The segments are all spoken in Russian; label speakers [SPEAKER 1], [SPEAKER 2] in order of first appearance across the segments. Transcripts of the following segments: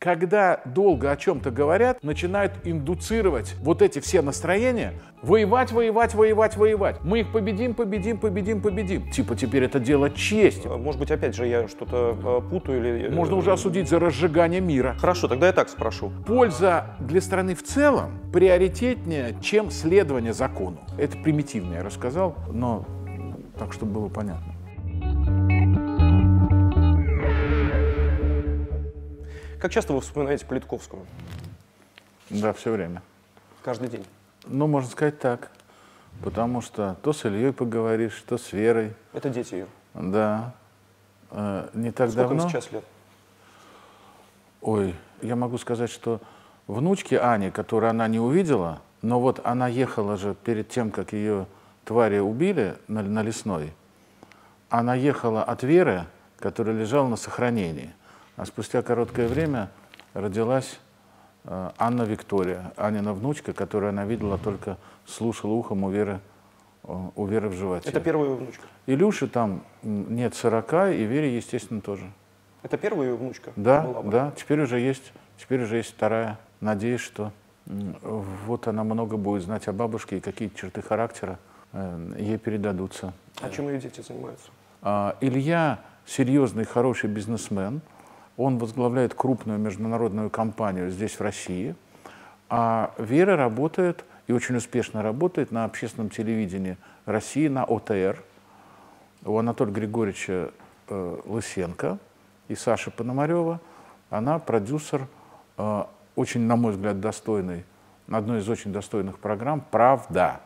[SPEAKER 1] Когда долго о чем-то говорят, начинают индуцировать вот эти все настроения, воевать, воевать, воевать, воевать. Мы их победим, победим, победим, победим. Типа теперь это дело чести.
[SPEAKER 2] Может быть, опять же, я что-то э, путаю или... э,
[SPEAKER 1] Можно уже осудить за разжигание мира.
[SPEAKER 2] Хорошо, тогда я так спрошу.
[SPEAKER 1] Польза для страны в целом приоритетнее, чем следование закону. Это примитивно я рассказал, но так, чтобы было понятно.
[SPEAKER 2] Как часто вы вспоминаете Политковскую?
[SPEAKER 1] Да, все время.
[SPEAKER 2] Каждый день.
[SPEAKER 1] Ну, можно сказать так. Потому что то с Ильей поговоришь, то с Верой.
[SPEAKER 2] Это дети ее.
[SPEAKER 1] Да. Э, Не так
[SPEAKER 2] Сколько
[SPEAKER 1] давно.
[SPEAKER 2] сейчас лет?
[SPEAKER 1] Ой, я могу сказать, что внучке Ани, которую она не увидела, но вот она ехала же перед тем, как ее твари убили на, на лесной, она ехала от Веры, которая лежала на сохранении. А спустя короткое время родилась э, Анна Виктория, Анина внучка, которую она видела только слушала ухом у Веры, э, у Веры в животе.
[SPEAKER 2] Это первая ее внучка.
[SPEAKER 1] Илюше там нет 40, и Вере, естественно, тоже.
[SPEAKER 2] Это первая ее внучка?
[SPEAKER 1] Да,
[SPEAKER 2] была бы?
[SPEAKER 1] да, теперь уже есть, теперь уже есть вторая. Надеюсь, что вот она много будет знать о бабушке и какие черты характера э, ей передадутся.
[SPEAKER 2] А чем ее дети занимаются?
[SPEAKER 1] А, Илья серьезный, хороший бизнесмен. Он возглавляет крупную международную компанию здесь, в России. А Вера работает и очень успешно работает на общественном телевидении России, на ОТР. У Анатолия Григорьевича э, Лысенко и Саши Пономарева. Она продюсер э, очень, на мой взгляд, достойной, одной из очень достойных программ «Правда».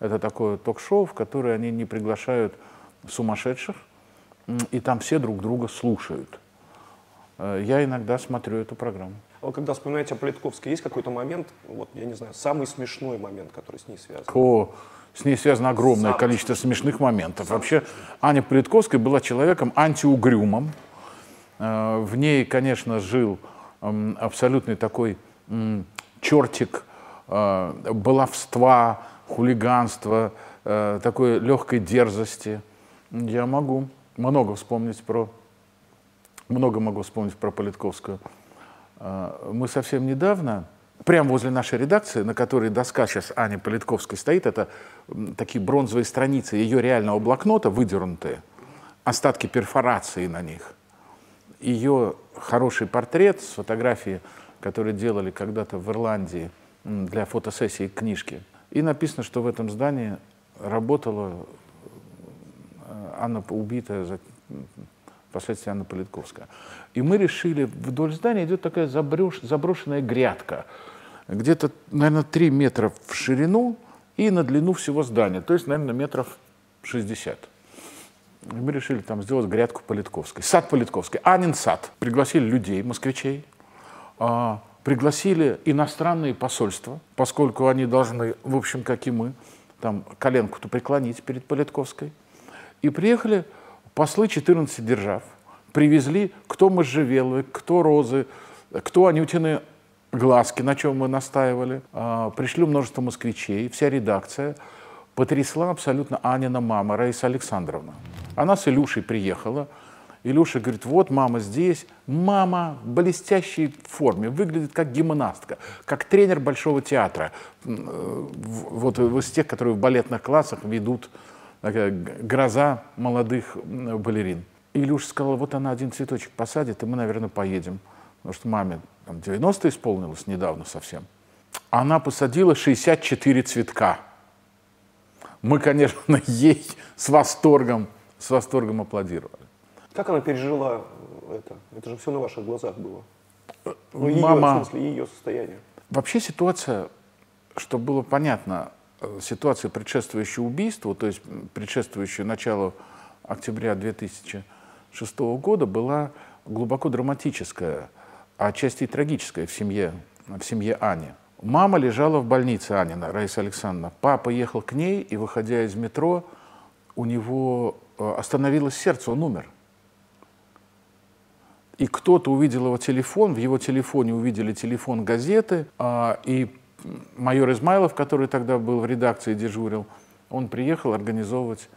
[SPEAKER 1] Это такое ток-шоу, в которое они не приглашают сумасшедших, и там все друг друга слушают. Э, Я иногда смотрю эту программу.
[SPEAKER 2] А вы когда вспоминаете о Политковской, есть какой-то момент, вот, я не знаю, самый смешной момент, который с ней связан?
[SPEAKER 1] О, с ней связано огромное
[SPEAKER 2] Сам-
[SPEAKER 1] количество смешных моментов. Вообще, Аня Политковская была человеком антиугрюмым. Э, В ней, конечно, жил м, абсолютный такой чертик э, баловства, хулиганства, такой легкой дерзости. Я могу много вспомнить про много могу вспомнить про Политковскую. А, Мы совсем недавно, прямо возле нашей редакции, на которой доска сейчас Ани Политковской стоит, это такие бронзовые страницы ее реального блокнота, выдернутые, остатки перфорации на них. Ее хороший портрет с фотографии, которые делали когда-то в Ирландии для фотосессии книжки. И написано, что в этом здании работала э, Анна, убитая за впоследствии Анна Политковская. И мы решили, вдоль здания идет такая заброш- заброшенная грядка, где-то, наверное, 3 метра в ширину и на длину всего здания, то есть, наверное, метров 60. И мы решили там сделать грядку Политковской, сад Политковской, Анин сад. Пригласили людей, москвичей, а, пригласили иностранные посольства, поскольку они должны, в общем, как и мы, там коленку-то преклонить перед Политковской. И приехали послы 14 держав, привезли кто можжевелы, кто розы, кто анютины глазки, на чем мы настаивали. А, Пришли множество москвичей, вся редакция. Потрясла абсолютно Анина мама, Раиса Александровна. Она с Илюшей приехала. Илюша говорит, вот мама здесь. Мама в блестящей форме, выглядит как гимнастка, как тренер Большого театра. Э, Вот из тех, которые в балетных классах ведут такая гроза молодых балерин. И Илюша сказал, вот она один цветочек посадит, и мы, наверное, поедем. Потому что маме там, 90 исполнилось недавно совсем. Она посадила 64 цветка. Мы, конечно, ей с восторгом, с восторгом аплодировали.
[SPEAKER 2] Как она пережила это? Это же все на ваших глазах было. Ну, ее,
[SPEAKER 1] Мама-
[SPEAKER 2] в смысле, ее состояние.
[SPEAKER 1] Вообще ситуация, чтобы было понятно, э, ситуация, предшествующая убийству, то есть предшествующая началу октября 2006 года, была глубоко драматическая, а отчасти и трагическая в семье, в семье Ани. Мама лежала в больнице Анина, Раиса Александровна. Папа ехал к ней, и, выходя из метро, у него э, остановилось сердце, он умер. И кто-то увидел его телефон, в его телефоне увидели телефон газеты, а, и майор Измайлов, который тогда был в редакции, дежурил, он приехал организовывать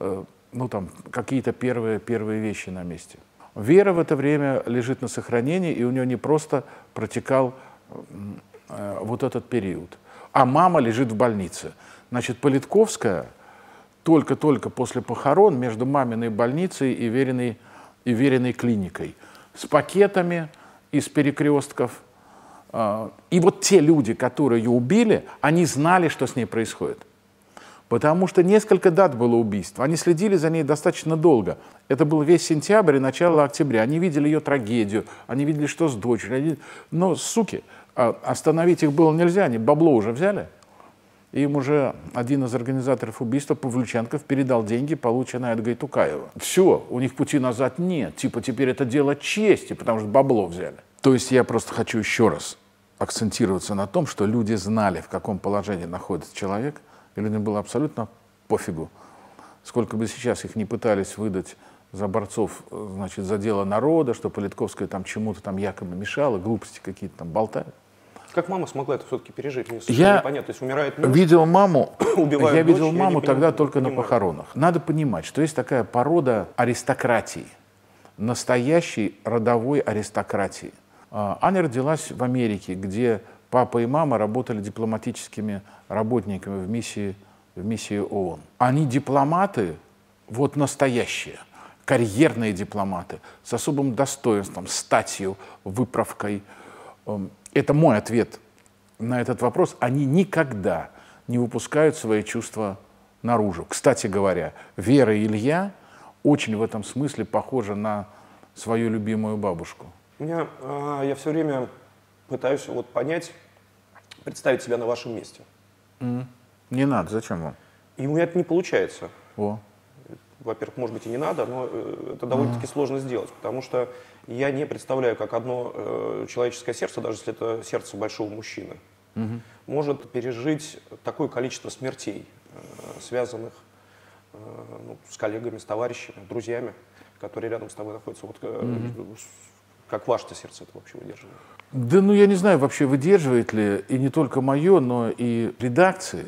[SPEAKER 1] э, ну, там, какие-то первые, первые вещи на месте. Вера в это время лежит на сохранении, и у нее не просто протекал э, вот этот период, а мама лежит в больнице. Значит, Политковская только-только после похорон между маминой больницей и веренной, и веренной клиникой с пакетами из перекрестков. А, и вот те люди, которые ее убили, они знали, что с ней происходит. Потому что несколько дат было убийств. Они следили за ней достаточно долго. Это был весь сентябрь и начало октября. Они видели ее трагедию, они видели, что с дочерью. Но, суки, а, остановить их было нельзя, они бабло уже взяли. Им уже один из организаторов убийства, Павлюченков, передал деньги, полученные от Гайтукаева. Все, у них пути назад нет. Типа теперь это дело чести, потому что бабло взяли. То есть я просто хочу еще раз акцентироваться на том, что люди знали, в каком положении находится человек, и людям было абсолютно пофигу. Сколько бы сейчас их не пытались выдать за борцов, значит, за дело народа, что Политковская там чему-то там якобы мешала, глупости какие-то там болтают.
[SPEAKER 2] Как мама смогла это все-таки пережить? Мне
[SPEAKER 1] я
[SPEAKER 2] непонятно. То есть умирает муж,
[SPEAKER 1] видел маму, я видел
[SPEAKER 2] дочь,
[SPEAKER 1] маму
[SPEAKER 2] я
[SPEAKER 1] тогда
[SPEAKER 2] понимаю,
[SPEAKER 1] только на похоронах. Надо понимать, что есть такая порода аристократии, настоящей родовой аристократии. А, Аня родилась в Америке, где папа и мама работали дипломатическими работниками в миссии, в миссии ООН. Они дипломаты, вот настоящие, карьерные дипломаты, с особым достоинством, статью, выправкой, Эм, это мой ответ на этот вопрос. Они никогда не выпускают свои чувства наружу. Кстати говоря, Вера Илья очень в этом смысле похожи на свою любимую бабушку.
[SPEAKER 2] У меня, а, я все время пытаюсь вот понять, представить себя на вашем месте.
[SPEAKER 1] Не надо, зачем вам?
[SPEAKER 2] И у меня это не получается.
[SPEAKER 1] О.
[SPEAKER 2] Во-первых, может быть и не надо, но э, это довольно-таки сложно сделать, потому что я не представляю, как одно э, человеческое сердце, даже если это сердце большого мужчины, может пережить такое количество смертей, э, связанных э, ну, с коллегами, с товарищами, друзьями, которые рядом с тобой находятся. Вот, э, с- Как ваше сердце это вообще выдерживает?
[SPEAKER 1] Да ну я не знаю, вообще выдерживает ли, и не только мое, но и редакции.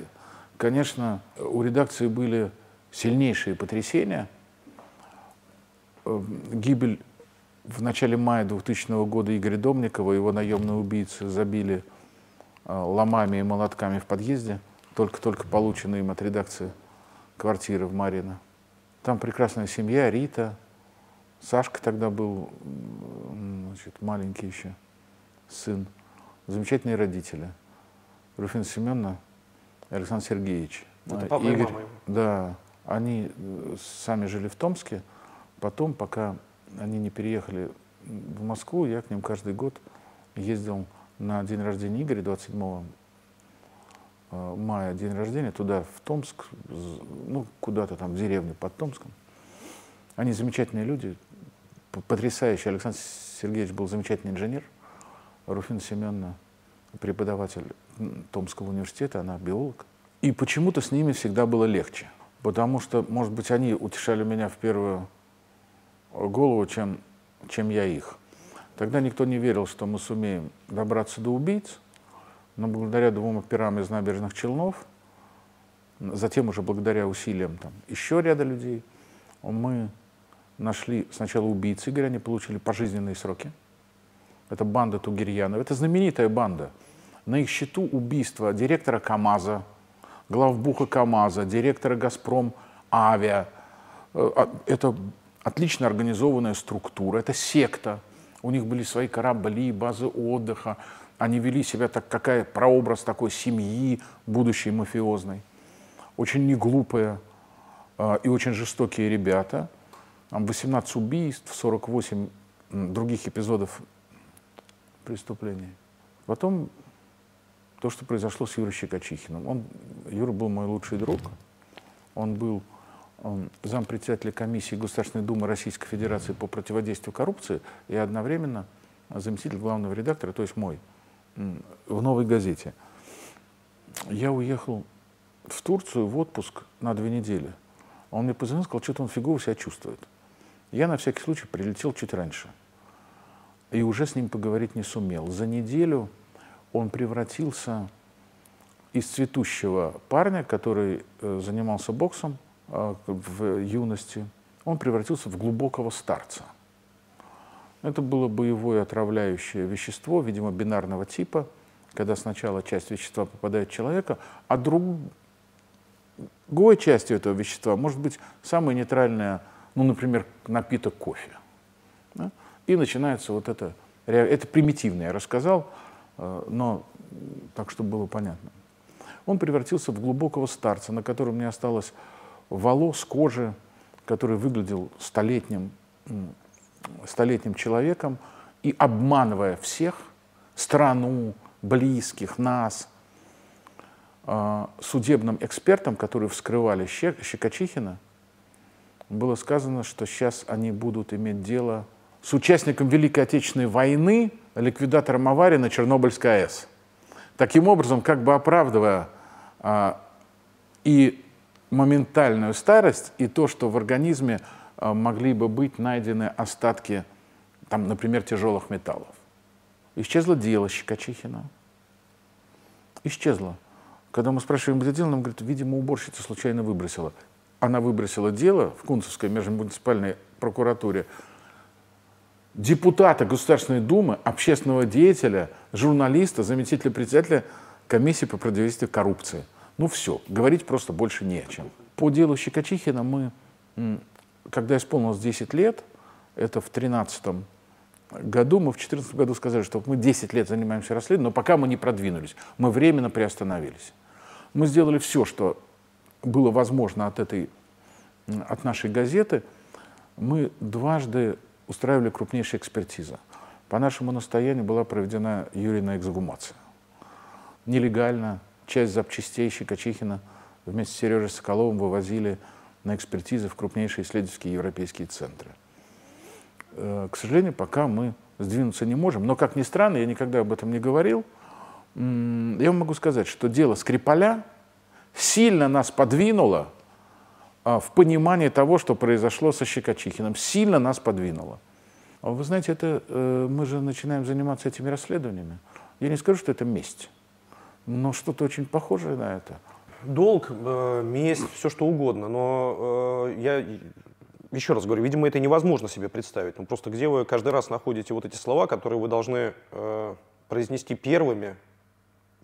[SPEAKER 1] Конечно, у редакции были сильнейшие потрясения. Э, Гибель в начале мая 2000 года Игоря Домникова, его наемные убийцы забили э, ломами и молотками в подъезде, только-только полученные им от редакции квартиры в Марино. Там прекрасная семья, Рита, Сашка тогда был значит, маленький еще сын, замечательные родители. Руфина Семеновна и Александр Сергеевич.
[SPEAKER 2] Это
[SPEAKER 1] А,
[SPEAKER 2] папа и мама его.
[SPEAKER 1] Да, они э, сами жили в Томске. Потом, пока они не переехали в Москву, я к ним каждый год ездил на день рождения Игоря, 27 э, мая, день рождения, туда, в Томск, ну, куда-то там, в деревню под Томском. Они замечательные люди, потрясающие. Александр Сергеевич был замечательный инженер, Руфина Семеновна преподаватель Томского университета, она биолог. И почему-то с ними всегда было легче. Потому что, может быть, они утешали меня в первую голову, чем, чем я их. Тогда никто не верил, что мы сумеем добраться до убийц, но благодаря двум операм из набережных Челнов, затем уже благодаря усилиям там, еще ряда людей, мы нашли сначала убийц Игоря, они получили пожизненные сроки. Это банда Тугирьянов. Это знаменитая банда. На их счету убийство директора КАМАЗа, главбуха КАМАЗа, директора «Газпром Авиа». Э, а- Это отлично организованная структура, это секта. У них были свои корабли, базы отдыха. Они вели себя так, какая прообраз такой семьи будущей мафиозной. Очень неглупые э, и очень жестокие ребята. Там 18 убийств, 48 м, других эпизодов преступлений. Потом то, что произошло с Юрой Щекочихиным. Он, Юра был мой лучший друг. Он был он, зампредседателя комиссии Государственной Думы Российской Федерации по противодействию коррупции и одновременно заместитель главного редактора, то есть мой, в «Новой газете». Я уехал в Турцию в отпуск на две недели. Он мне позвонил, сказал, что-то он фигово себя чувствует. Я на всякий случай прилетел чуть раньше и уже с ним поговорить не сумел. За неделю он превратился из цветущего парня, который э, занимался боксом э, в юности, он превратился в глубокого старца. Это было боевое отравляющее вещество, видимо, бинарного типа, когда сначала часть вещества попадает в человека, а другой частью этого вещества может быть самая нейтральная, ну, например, напиток кофе. Да? И начинается вот это, это примитивно я рассказал, э, но так, чтобы было понятно. Он превратился в глубокого старца, на котором не осталось волос, кожи, который выглядел столетним, столетним человеком и обманывая всех, страну, близких, нас, а, судебным экспертам, которые вскрывали Щекочихина, было сказано, что сейчас они будут иметь дело с участником Великой Отечественной войны, ликвидатором аварии на Чернобыльской АЭС. Таким образом, как бы оправдывая а, и моментальную старость, и то, что в организме а, могли бы быть найдены остатки, там, например, тяжелых металлов. Исчезло дело Щекочихина. Исчезло. Когда мы спрашиваем, где дело, нам говорят, видимо, уборщица случайно выбросила. Она выбросила дело в Кунцевской межмуниципальной прокуратуре депутата Государственной Думы, общественного деятеля, журналиста, заместителя председателя комиссии по противодействию коррупции. Ну все, говорить просто больше не о чем. По делу Щекочихина мы, когда исполнилось 10 лет, это в 2013 году, мы в 2014 году сказали, что мы 10 лет занимаемся расследованием, но пока мы не продвинулись, мы временно приостановились. Мы сделали все, что было возможно от, этой, от нашей газеты. Мы дважды устраивали крупнейшие экспертизы. По нашему настоянию была проведена юрийная эксгумация. Нелегально часть запчастей Щекочихина вместе с Сережей Соколовым вывозили на экспертизы в крупнейшие исследовательские европейские центры. Э, к сожалению, пока мы сдвинуться не можем. Но, как ни странно, я никогда об этом не говорил, я вам могу сказать, что дело Скрипаля сильно нас подвинуло а, в понимании того, что произошло со Щекочихиным, сильно нас подвинуло. А вы знаете, это, э, мы же начинаем заниматься этими расследованиями. Я не скажу, что это месть, но что-то очень похожее на это.
[SPEAKER 2] Долг, э, месть, все что угодно, но э, я еще раз говорю, видимо, это невозможно себе представить. Ну, просто где вы каждый раз находите вот эти слова, которые вы должны э, произнести первыми,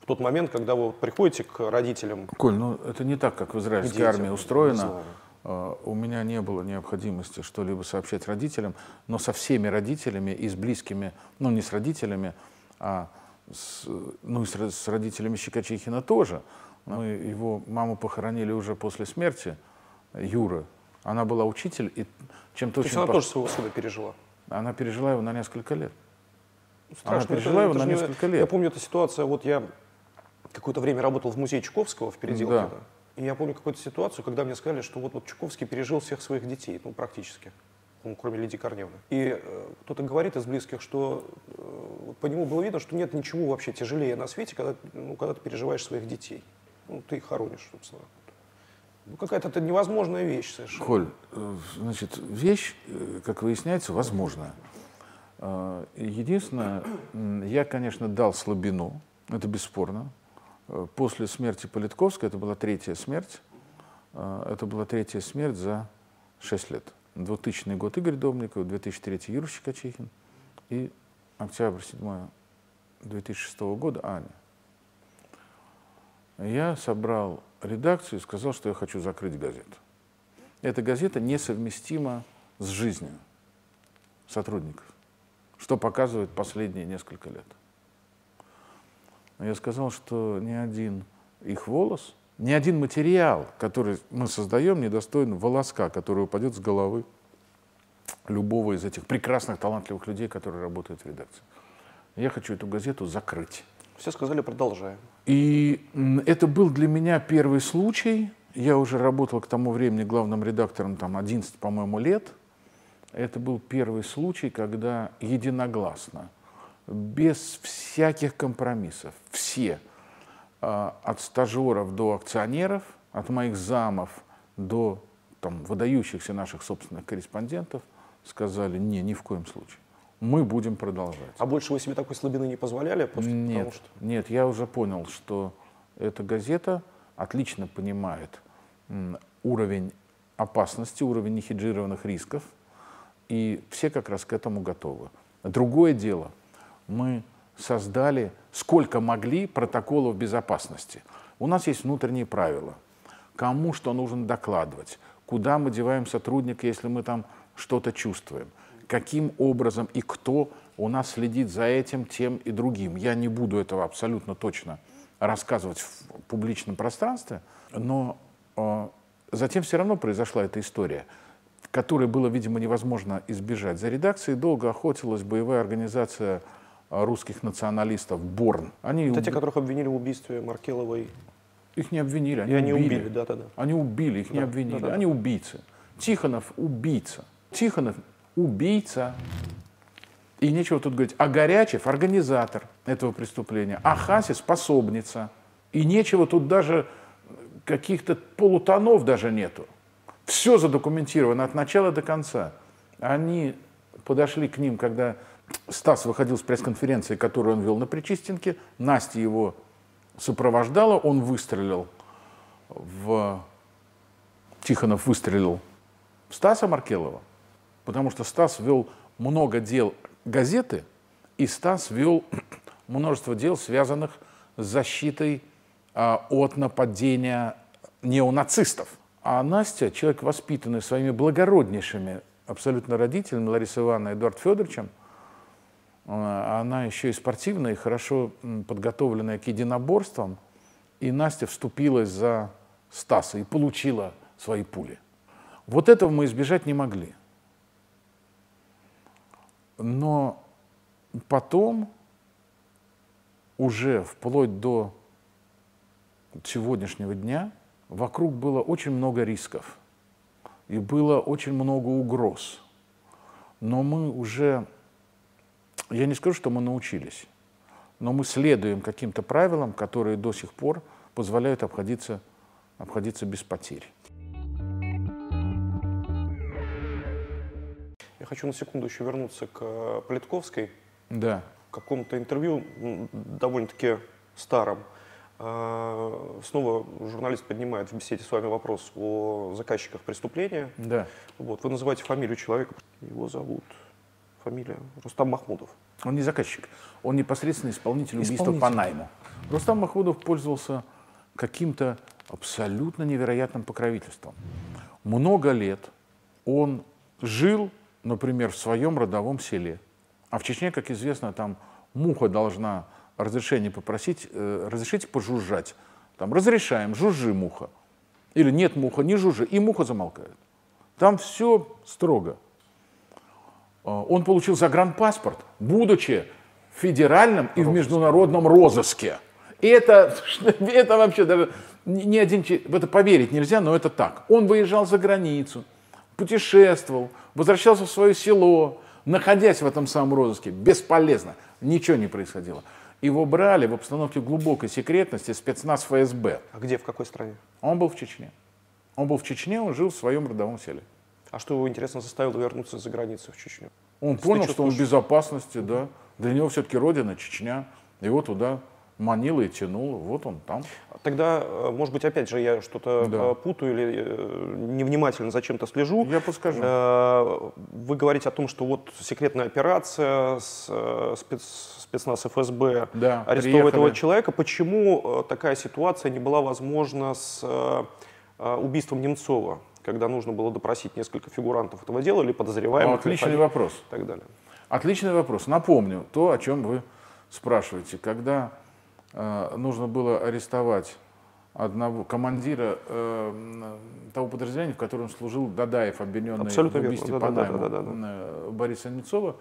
[SPEAKER 2] в тот момент, когда вы приходите к родителям.
[SPEAKER 1] Коль, ну это не так, как в израильской детям, армии устроено. Uh, у меня не было необходимости что-либо сообщать родителям, но со всеми родителями и с близкими, ну не с родителями, а с, ну и с, с родителями Щекочихина тоже. Мы его маму похоронили уже после смерти Юры. Она была учитель и чем-то
[SPEAKER 2] очень... То есть она по... тоже своего сына пережила?
[SPEAKER 1] Она пережила его на несколько лет.
[SPEAKER 2] Страшно. Она пережила это, его это на несколько не... лет. Я помню эту ситуацию, вот я какое-то время работал в музее Чуковского в Переделке. Да. И я помню какую-то ситуацию, когда мне сказали, что вот, вот Чуковский пережил всех своих детей, ну, практически, ну, кроме Лидии Корневны. И э, кто-то говорит из близких, что э, по нему было видно, что нет ничего вообще тяжелее на свете, когда, ну, когда ты переживаешь своих детей. Ну, ты их хоронишь, собственно. Ну, какая-то это невозможная вещь совершенно.
[SPEAKER 1] Коль, э, значит, вещь, э, как выясняется, возможная. Э, единственное, я, конечно, дал слабину, это бесспорно, после смерти Политковской, это была третья смерть, э, это была третья смерть за 6 лет. 2000 год Игорь Домников, 2003 Юрий Щекочихин и октябрь 7 2006 года Аня. Я собрал редакцию и сказал, что я хочу закрыть газету. Эта газета несовместима с жизнью сотрудников, что показывает последние несколько лет. Я сказал, что ни один их волос, ни один материал, который мы создаем, не достоин волоска, который упадет с головы любого из этих прекрасных, талантливых людей, которые работают в редакции. Я хочу эту газету закрыть.
[SPEAKER 2] Все сказали, продолжаем.
[SPEAKER 1] И это был для меня первый случай. Я уже работал к тому времени главным редактором там 11, по-моему, лет. Это был первый случай, когда единогласно без всяких компромиссов. Все, а, от стажеров до акционеров, от моих замов до там, выдающихся наших собственных корреспондентов, сказали, не, ни в коем случае. Мы будем продолжать.
[SPEAKER 2] А больше вы себе такой слабины не позволяли?
[SPEAKER 1] Просто нет, потому, что... нет, я уже понял, что эта газета отлично понимает уровень опасности, уровень нехеджированных рисков, и все как раз к этому готовы. Другое дело, мы создали сколько могли протоколов безопасности. У нас есть внутренние правила. Кому что нужно докладывать, куда мы деваем сотрудника, если мы там что-то чувствуем, каким образом и кто у нас следит за этим, тем и другим. Я не буду этого абсолютно точно рассказывать в публичном пространстве, но э, затем все равно произошла эта история, которой было, видимо, невозможно избежать. За редакцией долго охотилась боевая организация русских националистов «Борн».
[SPEAKER 2] Они Это уб... те, которых обвинили в убийстве Маркеловой?
[SPEAKER 1] Их не обвинили, они,
[SPEAKER 2] И
[SPEAKER 1] они
[SPEAKER 2] убили. убили. Да, да, да.
[SPEAKER 1] Они убили, их да, не обвинили. Да, да. Они убийцы. Тихонов убийца. Тихонов убийца. И нечего тут говорить. А Горячев организатор этого преступления. А Хаси способница. И нечего тут даже каких-то полутонов даже нету. Все задокументировано от начала до конца. Они подошли к ним, когда Стас выходил с пресс-конференции, которую он вел на Причистенке. Настя его сопровождала, он выстрелил в... Тихонов выстрелил в Стаса Маркелова, потому что Стас вел много дел газеты, и Стас вел множество дел, связанных с защитой а, от нападения неонацистов. А Настя, человек, воспитанный своими благороднейшими абсолютно родителями, Ларисой Ивановной и Эдуардом Федоровичем, она еще и спортивная, и хорошо подготовленная к единоборствам. И Настя вступилась за Стаса и получила свои пули. Вот этого мы избежать не могли. Но потом, уже вплоть до сегодняшнего дня, вокруг было очень много рисков и было очень много угроз. Но мы уже, я не скажу, что мы научились, но мы следуем каким-то правилам, которые до сих пор позволяют обходиться, обходиться без потерь.
[SPEAKER 2] Я хочу на секунду еще вернуться к э, Политковской.
[SPEAKER 1] Да.
[SPEAKER 2] В каком-то интервью, довольно-таки старом, э, снова журналист поднимает в беседе с вами вопрос о заказчиках преступления.
[SPEAKER 1] Да.
[SPEAKER 2] Вот, вы называете фамилию человека, его зовут, фамилия Рустам Махмудов.
[SPEAKER 1] Он не заказчик, он непосредственно исполнитель, исполнитель. убийства по найму. Рустам Махмудов пользовался каким-то абсолютно невероятным покровительством. Много лет он жил например, в своем родовом селе. А в Чечне, как известно, там муха должна разрешение попросить, э, разрешите пожужжать. Там разрешаем, жужжи муха. Или нет муха, не жужжи, и муха замолкает. Там все строго. А, он получил загранпаспорт, будучи в федеральном и в международном розыске. И это, это вообще даже ни один, в это поверить нельзя, но это так. Он выезжал за границу, путешествовал, возвращался в свое село, находясь в этом самом розыске, бесполезно, ничего не происходило. Его брали в обстановке глубокой секретности спецназ ФСБ.
[SPEAKER 2] А где, в какой стране?
[SPEAKER 1] Он был в Чечне. Он был в Чечне, он жил в своем родовом селе.
[SPEAKER 2] А что его, интересно, заставило вернуться за границу в Чечню?
[SPEAKER 1] Он Если понял, что он в безопасности, да. Для него все-таки родина Чечня. Его туда манила и тянула. Вот он там.
[SPEAKER 2] Тогда, э, может быть, опять же, я что-то да. Э, путаю или э, невнимательно за чем-то слежу.
[SPEAKER 1] Я подскажу.
[SPEAKER 2] Вы говорите о том, что вот секретная операция, спец, спецназ ФСБ
[SPEAKER 1] да,
[SPEAKER 2] арестовывает этого человека. Почему такая ситуация не была возможна с убийством Немцова? Когда нужно было допросить несколько фигурантов этого дела или подозреваемых.
[SPEAKER 1] Отличный вопрос.
[SPEAKER 2] И так далее.
[SPEAKER 1] Отличный вопрос. Напомню то, о чем вы спрашиваете. Когда Э, нужно было арестовать одного командира э, того подразделения, в котором служил Дадаев, обвиненный
[SPEAKER 2] Абсолютно
[SPEAKER 1] в убийстве
[SPEAKER 2] верно. да,
[SPEAKER 1] найму
[SPEAKER 2] да, да, да,
[SPEAKER 1] да. Бориса Немцова.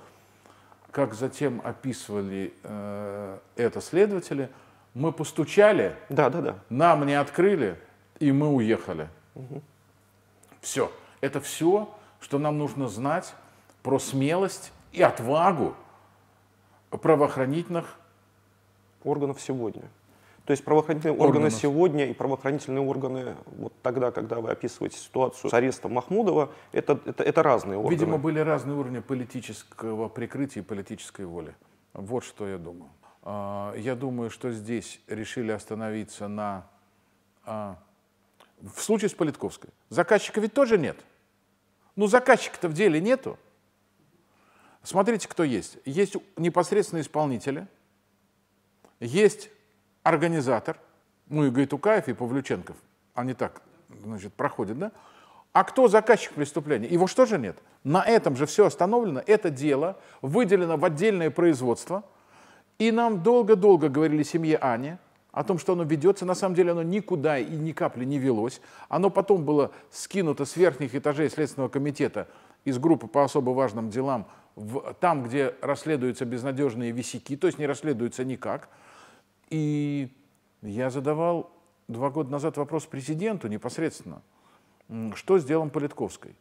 [SPEAKER 1] Как затем описывали э, это следователи, мы постучали,
[SPEAKER 2] да, да, да.
[SPEAKER 1] нам не открыли, и мы уехали. Угу. Все. Это все, что нам нужно знать про смелость и отвагу правоохранительных
[SPEAKER 2] органов сегодня. То есть правоохранительные органы Органов. сегодня и правоохранительные органы вот тогда, когда вы описываете ситуацию с арестом Махмудова, это, это, это разные органы.
[SPEAKER 1] Видимо, были разные уровни политического прикрытия и политической воли. Вот что я думаю. А, я думаю, что здесь решили остановиться на... В случае с Политковской. Заказчика ведь тоже нет. Ну, заказчика-то в деле нету. Смотрите, кто есть. Есть непосредственно исполнители, есть организатор, ну и Гайтукаев, и Павлюченков. Они так, значит, проходят, да? А кто заказчик преступления? Его что же нет? На этом же все остановлено. Это дело выделено в отдельное производство. И нам долго-долго говорили семье Ани о том, что оно ведется. На самом деле оно никуда и ни капли не велось. Оно потом было скинуто с верхних этажей Следственного комитета из группы по особо важным делам в, там, где расследуются безнадежные висяки, то есть не расследуются никак. И я задавал два года назад вопрос президенту непосредственно – что сделан Политковской?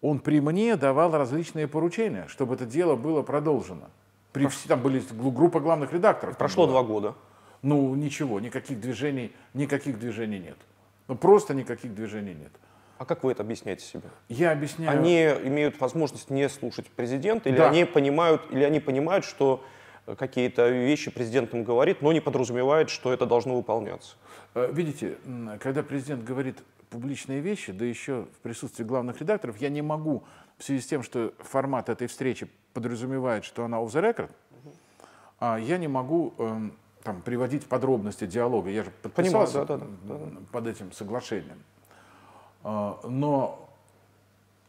[SPEAKER 1] Он при мне давал различные поручения, чтобы это дело было продолжено. При, там были группа главных редакторов.
[SPEAKER 2] Прошло два года.
[SPEAKER 1] Ну, ничего, никаких движений, никаких движений нет. Ну, просто никаких движений нет.
[SPEAKER 2] А как вы это объясняете себе?
[SPEAKER 1] Я объясняю.
[SPEAKER 2] Они имеют возможность не слушать президента, или да. они понимают, или они понимают, что какие-то вещи президент им говорит, но не подразумевает, что это должно выполняться.
[SPEAKER 1] Э, видите, когда президент говорит публичные вещи, да еще в присутствии главных редакторов, я не могу, в связи с тем, что формат этой встречи подразумевает, что она off the record, а я не могу э, там, приводить подробности диалога. Я же подписался Понимаю, да, да, да. под этим соглашением. А, но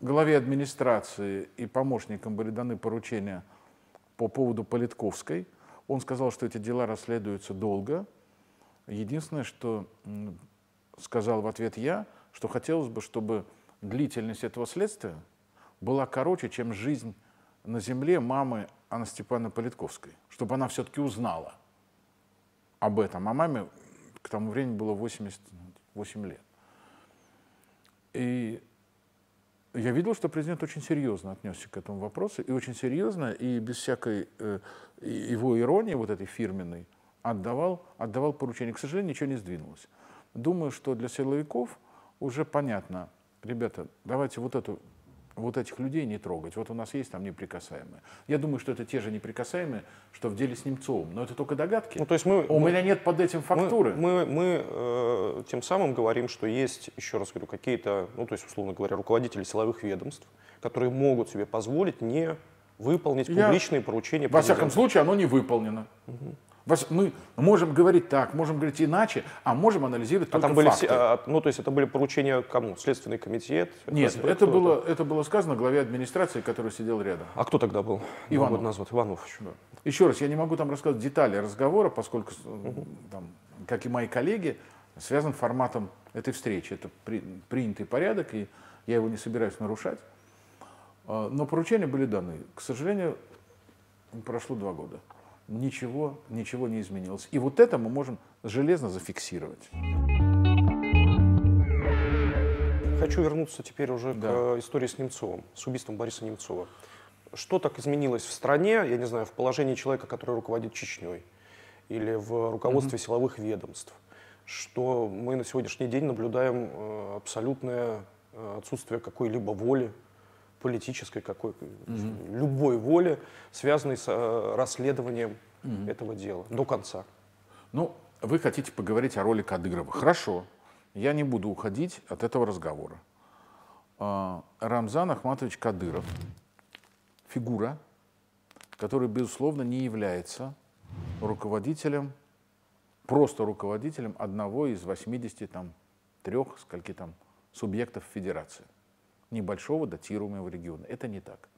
[SPEAKER 1] главе администрации и помощникам были даны поручения по поводу Политковской. Он сказал, что эти дела расследуются долго. Единственное, что сказал в ответ я, что хотелось бы, чтобы длительность этого следствия была короче, чем жизнь на земле мамы Анны Степановны Политковской, чтобы она все-таки узнала об этом. А маме к тому времени было 88 лет. И я видел, что президент очень серьезно отнесся к этому вопросу, и очень серьезно, и без всякой э, его иронии, вот этой фирменной, отдавал, отдавал поручение. К сожалению, ничего не сдвинулось. Думаю, что для силовиков уже понятно, ребята, давайте вот эту вот этих людей не трогать. Вот у нас есть там неприкасаемые. Я думаю, что это те же неприкасаемые, что в деле с Немцовым. Но это только догадки.
[SPEAKER 2] Ну, то есть мы,
[SPEAKER 1] у
[SPEAKER 2] мы,
[SPEAKER 1] меня нет под этим фактуры.
[SPEAKER 2] Мы, мы, мы э, тем самым говорим, что есть, еще раз говорю, какие-то, ну, то есть, условно говоря, руководители силовых ведомств, которые могут себе позволить не выполнить публичные Я, поручения.
[SPEAKER 1] Президента. Во всяком случае, оно не выполнено. Угу. Мы можем говорить так, можем говорить иначе, а можем анализировать а только
[SPEAKER 2] там были
[SPEAKER 1] факты. Все,
[SPEAKER 2] а, ну, то есть это были поручения кому? Следственный комитет?
[SPEAKER 1] Нет, ФСБ, это было, это? это было сказано главе администрации, который сидел рядом.
[SPEAKER 2] А кто тогда был?
[SPEAKER 1] Иванов.
[SPEAKER 2] назвать. Иванов.
[SPEAKER 1] Да. Еще раз, я не могу там рассказать детали разговора, поскольку, угу. там, как и мои коллеги, связан форматом этой встречи. Это при, принятый порядок, и я его не собираюсь нарушать. А, но поручения были даны. К сожалению, прошло два года ничего, ничего не изменилось. И вот это мы можем железно зафиксировать.
[SPEAKER 2] Хочу вернуться теперь уже да. к истории с Немцовым, с убийством Бориса Немцова. Что так изменилось в стране, я не знаю, в положении человека, который руководит Чечней, или в руководстве mm-hmm. силовых ведомств, что мы на сегодняшний день наблюдаем э, абсолютное э, отсутствие какой-либо воли политической, какой, угу. любой воли, связанной с э, расследованием угу. этого дела до конца.
[SPEAKER 1] Ну, вы хотите поговорить о роли Кадырова. Хорошо, я не буду уходить от этого разговора. А, Рамзан Ахматович Кадыров – фигура, которая, безусловно, не является руководителем, просто руководителем одного из 83 скольки там, субъектов федерации небольшого датируемого региона. Это не так.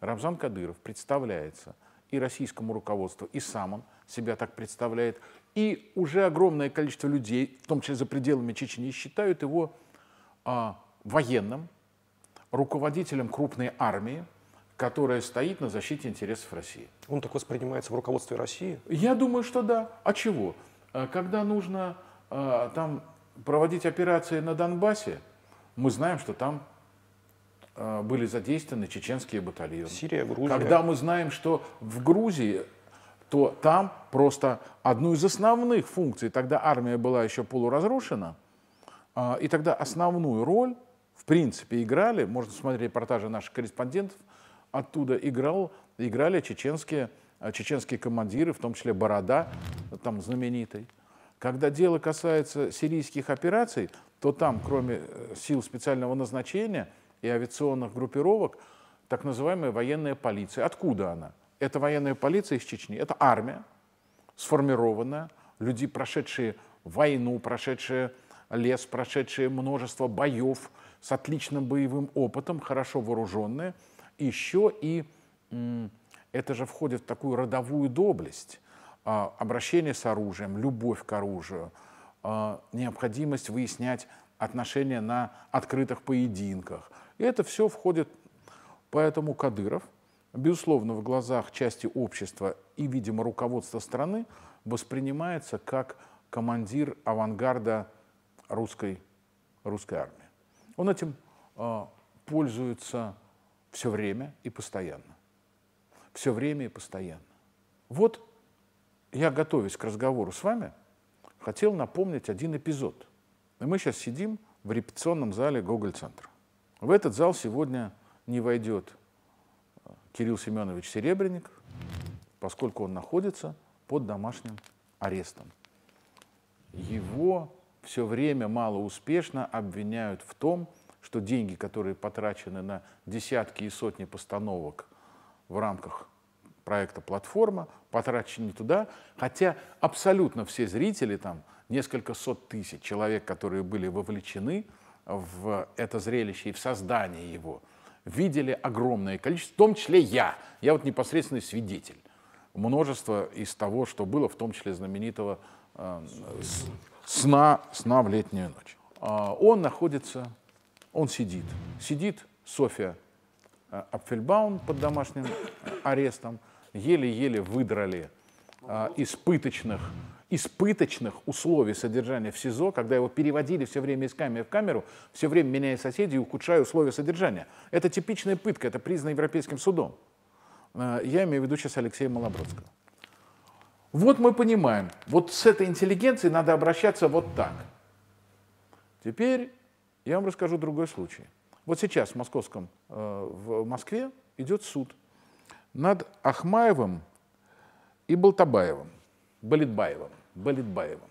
[SPEAKER 1] Рамзан Кадыров представляется и российскому руководству, и сам он себя так представляет, и уже огромное количество людей, в том числе за пределами Чечни, считают его а, военным, руководителем крупной армии, которая стоит на защите интересов России.
[SPEAKER 2] Он так воспринимается в руководстве России?
[SPEAKER 1] Я думаю, что да. А чего? А когда нужно а, там проводить операции на Донбассе, мы знаем, что там были задействованы чеченские батальоны.
[SPEAKER 2] Сирия, Грузия.
[SPEAKER 1] Когда мы знаем, что в Грузии, то там просто одну из основных функций, тогда армия была еще полуразрушена, э, и тогда основную роль, в принципе, играли, можно смотреть репортажи наших корреспондентов, оттуда играл, играли чеченские, э, чеченские командиры, в том числе Борода, там знаменитый. Когда дело касается сирийских операций, то там, кроме сил специального назначения – и авиационных группировок, так называемая военная полиция. Откуда она? Это военная полиция из Чечни. Это армия, сформированная, люди, прошедшие войну, прошедшие лес, прошедшие множество боев, с отличным боевым опытом, хорошо вооруженные. Еще и это же входит в такую родовую доблесть. А, обращение с оружием, любовь к оружию, а, необходимость выяснять отношения на открытых поединках. И это все входит, поэтому Кадыров, безусловно, в глазах части общества и, видимо, руководства страны воспринимается как командир авангарда русской, русской армии. Он этим э, пользуется все время и постоянно. Все время и постоянно. Вот я, готовясь к разговору с вами, хотел напомнить один эпизод. И мы сейчас сидим в репетиционном зале Гоголь-центра. В этот зал сегодня не войдет а, Кирилл Семенович Серебренник, поскольку он находится под домашним арестом. Его все время малоуспешно обвиняют в том, что деньги, которые потрачены на десятки и сотни постановок в рамках проекта «Платформа», потрачены не туда, хотя абсолютно все зрители, там несколько сот тысяч человек, которые были вовлечены в это зрелище и в создание его, видели огромное количество, в том числе я, я вот непосредственный свидетель, множество из того, что было, в том числе знаменитого э, сна, сна в летнюю ночь. А, он находится, он сидит. Сидит Софья э, Апфельбаун под домашним арестом. Еле-еле выдрали а, испыточных, испыточных условий содержания в СИЗО, когда его переводили все время из камеры в камеру, все время меняя соседей и ухудшая условия содержания. Это типичная пытка, это признано Европейским судом. Э, я имею в виду сейчас Алексея Малобродского. Вот мы понимаем, вот с этой интеллигенцией надо обращаться вот так. Теперь я вам расскажу другой случай. Вот сейчас в московском, э, в Москве идет суд над Ахмаевым и Болтабаевым, Болитбаевым, Болитбаевым.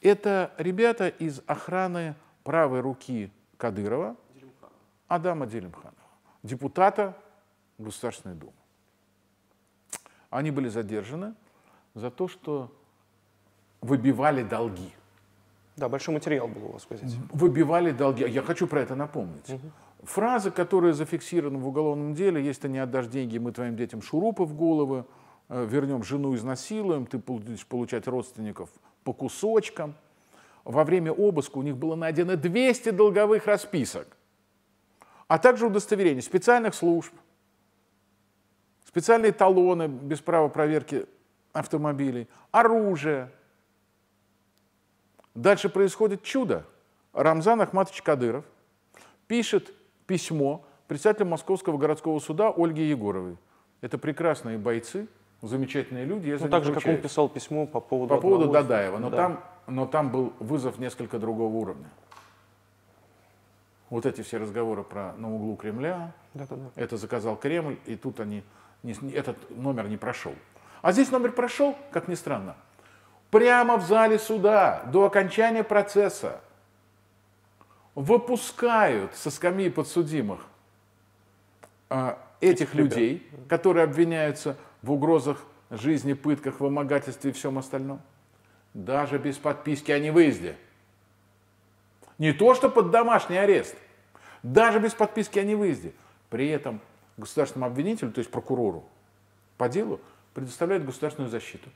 [SPEAKER 1] Это ребята из охраны правой руки Кадырова, Адама Делимханова, депутата Государственной Думы. Они были задержаны за то, что выбивали долги.
[SPEAKER 2] Да, большой материал был у вас в газете.
[SPEAKER 1] Выбивали долги. Я хочу про это напомнить. Угу. Фраза, которая зафиксирована в уголовном деле, если ты не отдашь деньги, мы твоим детям шурупы в головы, вернем жену, изнасилуем, ты будешь получать родственников по кусочкам. Во время обыска у них было найдено 200 долговых расписок, а также удостоверения специальных служб, специальные талоны без права проверки автомобилей, оружие. Дальше происходит чудо. Рамзан Ахматович Кадыров пишет письмо председателю Московского городского суда Ольге Егоровой. Это прекрасные бойцы, замечательные люди.
[SPEAKER 2] Я ну, так же, как он писал письмо по поводу,
[SPEAKER 1] по поводу Дадаева. Но, да. там, но там был вызов несколько другого уровня. Вот эти все разговоры про на углу Кремля, да, да, да. это заказал Кремль, и тут они, не, этот номер не прошел. А здесь номер прошел, как ни странно, прямо в зале суда до окончания процесса выпускают со скамьи подсудимых а, этих людей, которые обвиняются в угрозах жизни, пытках, вымогательстве и всем остальном, даже без подписки о невыезде. Не то, что под домашний арест, даже без подписки о невыезде. При этом государственному обвинителю, то есть прокурору по делу, предоставляют государственную защиту.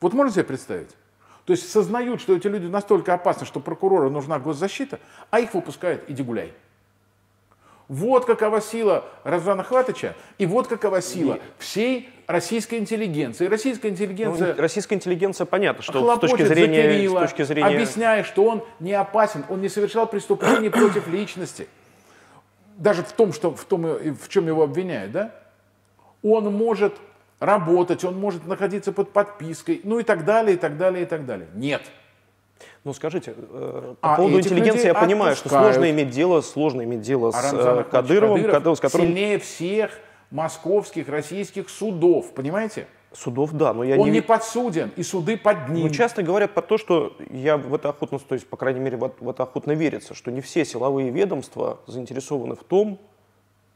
[SPEAKER 1] Вот можно себе представить? То есть сознают, что эти люди настолько опасны, что прокурору нужна госзащита, а их выпускают, иди гуляй. Вот какова сила Разана Хватыча, и вот какова сила всей российской интеллигенции. Российская интеллигенция...
[SPEAKER 2] Ну, российская интеллигенция, понятно, что с точки, зрения, Кирилла,
[SPEAKER 1] с точки зрения... Объясняя, что он не опасен, он не совершал преступлений против личности. Даже в том, что, в, том, в чем его обвиняют, да? Он может работать, он может находиться под подпиской, ну и так далее, и так далее, и так далее. Нет.
[SPEAKER 2] Ну скажите, э, по а поводу интеллигенции я понимаю, что сложно иметь дело, сложно иметь дело а с э, Кадыровым,
[SPEAKER 1] Кадыров, с которым... сильнее всех московских, российских судов, понимаете?
[SPEAKER 2] Судов, да, но я
[SPEAKER 1] Он
[SPEAKER 2] не...
[SPEAKER 1] не подсуден, и суды под ним.
[SPEAKER 2] Ну, часто говорят про то, что я в это охотно, то есть, по крайней мере, в это охотно верится, что не все силовые ведомства заинтересованы в том,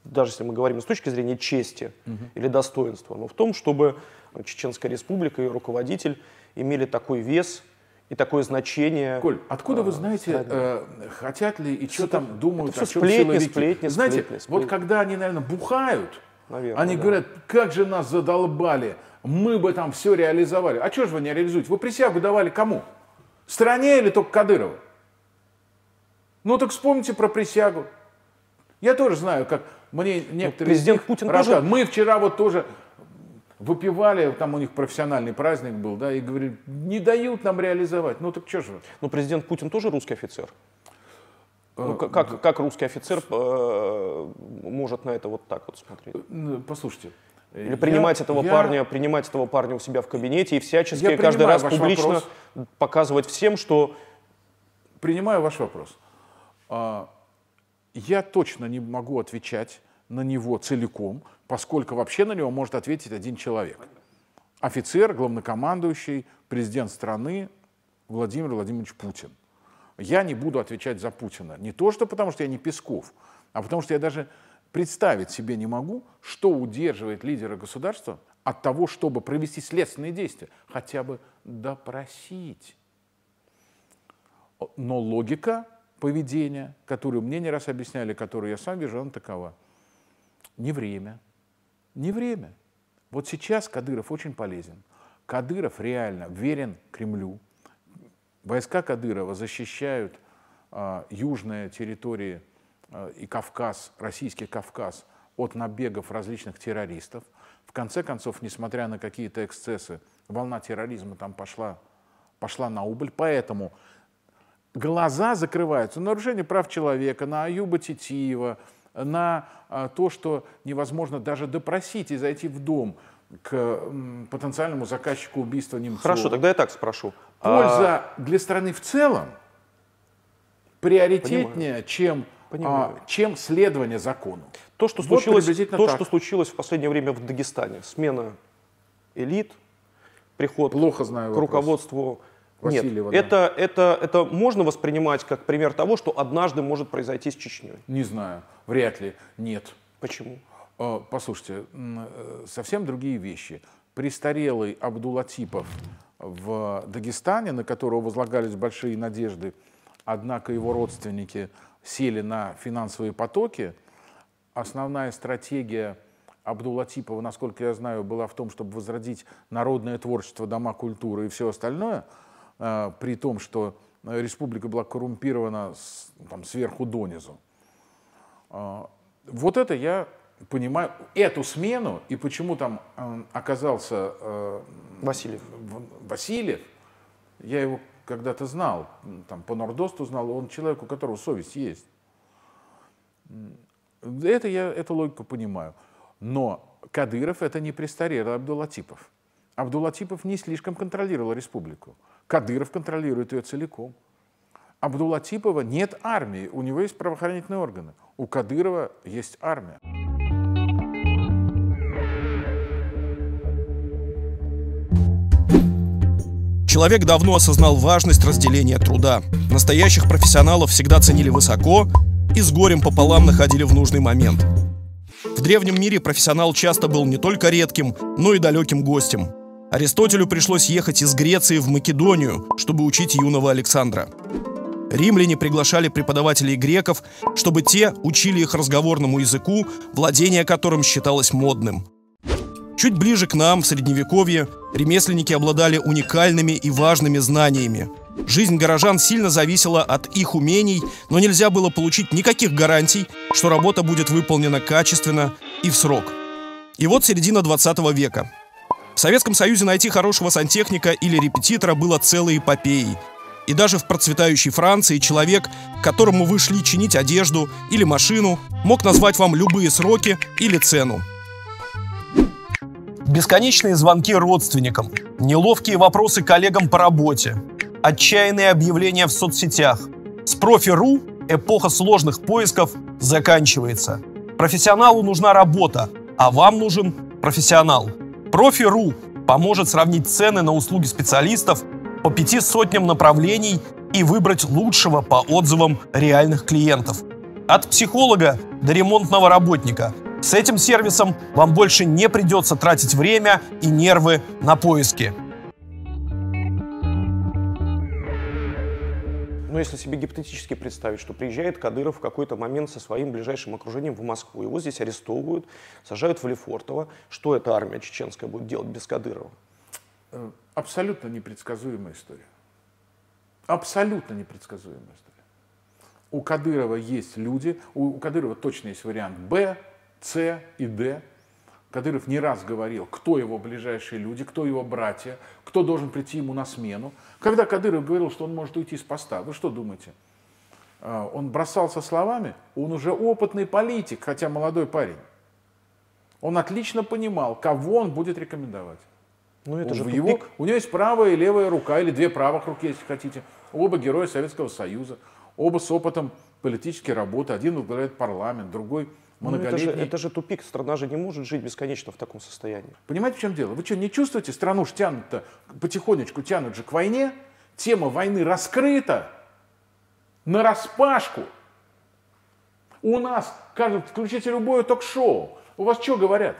[SPEAKER 3] даже если мы говорим с точки зрения чести угу. или достоинства, но в том, чтобы Чеченская республика и руководитель имели такой вес и такое значение.
[SPEAKER 1] Коль, откуда вы э, знаете, э, хотят ли и что там думают
[SPEAKER 3] это все о чем сплетни, сплетни,
[SPEAKER 1] Знаете,
[SPEAKER 3] сплетни,
[SPEAKER 1] сплетни. вот когда они, наверное, бухают,
[SPEAKER 3] Наверное,
[SPEAKER 1] они
[SPEAKER 3] да.
[SPEAKER 1] говорят, как же нас задолбали, мы бы там все реализовали. А что же вы не реализуете? Вы присягу давали кому? Стране или только Кадырову? Ну так вспомните про присягу. Я тоже знаю, как мне некоторые
[SPEAKER 3] президент Путин тоже...
[SPEAKER 1] Мы вчера вот тоже выпивали, там у них профессиональный праздник был, да, и говорили, не дают нам реализовать. Ну так что же?
[SPEAKER 3] Но президент Путин тоже русский офицер. Ну, как, как, русский офицер э, может на это вот так вот смотреть?
[SPEAKER 1] Послушайте.
[SPEAKER 3] Или принимать
[SPEAKER 1] я,
[SPEAKER 3] этого
[SPEAKER 1] я,
[SPEAKER 3] парня, принимать этого парня у себя в кабинете и всячески каждый раз публично вопрос. показывать всем, что...
[SPEAKER 1] Принимаю ваш вопрос. А, я точно не могу отвечать на него целиком, поскольку вообще на него может ответить один человек. Офицер, главнокомандующий, президент страны Владимир Владимирович Путин. Я не буду отвечать за Путина. Не то, что потому что я не Песков, а потому что я даже представить себе не могу, что удерживает лидера государства от того, чтобы провести следственные действия, хотя бы допросить. Но логика поведения, которую мне не раз объясняли, которую я сам вижу, она такова. Не время. Не время. Вот сейчас Кадыров очень полезен. Кадыров реально верен Кремлю. Войска Кадырова защищают а, южные территории а, и Кавказ, российский Кавказ, от набегов различных террористов. В конце концов, несмотря на какие-то эксцессы, волна терроризма там пошла, пошла на убыль. Поэтому глаза закрываются на нарушение прав человека, на Аюба Титиева, на а, то, что невозможно даже допросить и зайти в дом к потенциальному заказчику убийства Немцова.
[SPEAKER 3] Хорошо, тогда я так спрошу.
[SPEAKER 1] Польза а... для страны в целом приоритетнее, чем, а, чем следование закону.
[SPEAKER 3] То, что, вот случилось, то что случилось в последнее время в Дагестане, смена элит, приход
[SPEAKER 1] Плохо знаю
[SPEAKER 3] к руководству вопрос
[SPEAKER 1] Васильева,
[SPEAKER 3] Нет, да. это, это, это можно воспринимать как пример того, что однажды может произойти с Чечней?
[SPEAKER 1] Не знаю, вряд ли, нет.
[SPEAKER 3] Почему?
[SPEAKER 1] А, послушайте, э, совсем другие вещи. Престарелый Абдулатипов в Дагестане, на которого возлагались большие надежды, однако его родственники сели на финансовые потоки. Основная стратегия Абдулатипова, насколько я знаю, была в том, чтобы возродить народное творчество, дома культуры и все остальное – при том, что республика была коррумпирована с, там, сверху донизу. А, вот это я понимаю, эту смену, и почему там а, оказался
[SPEAKER 3] Васильев.
[SPEAKER 1] Васильев, я его когда-то знал, там, по Нордосту знал, он человек, у которого совесть есть. Это я эту логику понимаю. Но Кадыров это не престарелый Абдулатипов. Абдулатипов не слишком контролировал республику. Кадыров контролирует ее целиком. Абдулатипова нет армии, у него есть правоохранительные органы. У Кадырова есть армия.
[SPEAKER 2] Человек давно осознал важность разделения труда. Настоящих профессионалов всегда ценили высоко и с горем пополам находили в нужный момент. В древнем мире профессионал часто был не только редким, но и далеким гостем. Аристотелю пришлось ехать из Греции в Македонию, чтобы учить юного Александра. Римляне приглашали преподавателей греков, чтобы те учили их разговорному языку, владение которым считалось модным. Чуть ближе к нам, в Средневековье, ремесленники обладали уникальными и важными знаниями. Жизнь горожан сильно зависела от их умений, но нельзя было получить никаких гарантий, что работа будет выполнена качественно и в срок. И вот середина 20 века. В Советском Союзе найти хорошего сантехника или репетитора было целой эпопеей. И даже в процветающей Франции человек, которому вы шли чинить одежду или машину, мог назвать вам любые сроки или цену. Бесконечные звонки родственникам, неловкие вопросы коллегам по работе, отчаянные объявления в соцсетях. С профи.ру эпоха сложных поисков заканчивается. Профессионалу нужна работа, а вам нужен профессионал – Профи.ру поможет сравнить цены на услуги специалистов по пяти сотням направлений и выбрать лучшего по отзывам реальных клиентов.
[SPEAKER 4] От психолога до ремонтного работника. С этим сервисом вам больше не придется тратить время и нервы на поиски.
[SPEAKER 2] Но если себе гипотетически представить, что приезжает Кадыров в какой-то момент со своим ближайшим окружением в Москву, его здесь арестовывают, сажают в Лефортово, что эта армия чеченская будет делать без Кадырова?
[SPEAKER 1] Э, абсолютно непредсказуемая история. Абсолютно непредсказуемая история. У Кадырова есть люди, у Кадырова точно есть вариант Б, С и Д. Кадыров не раз говорил, кто его ближайшие люди, кто его братья, кто должен прийти ему на смену. Когда Кадыров говорил, что он может уйти с поста, вы что думаете? А, он бросался словами, он уже опытный политик, хотя молодой парень. Он отлично понимал, кого он будет рекомендовать.
[SPEAKER 2] Ну это
[SPEAKER 1] Он
[SPEAKER 2] же тупик.
[SPEAKER 1] его, у него есть правая и левая рука, или две правых руки, если хотите. Оба героя Советского Союза, оба с опытом политической работы. Один возглавляет парламент, другой
[SPEAKER 2] Ну, это, же,
[SPEAKER 1] многолетний.
[SPEAKER 2] это же тупик, страна же не может жить бесконечно в таком состоянии.
[SPEAKER 1] Понимаете, в чем дело? Вы что, не чувствуете, страну ж тянут-то, потихонечку тянут же к войне, тема войны раскрыта, на распашку. У нас, кажется, включите любое ток-шоу, у вас что говорят?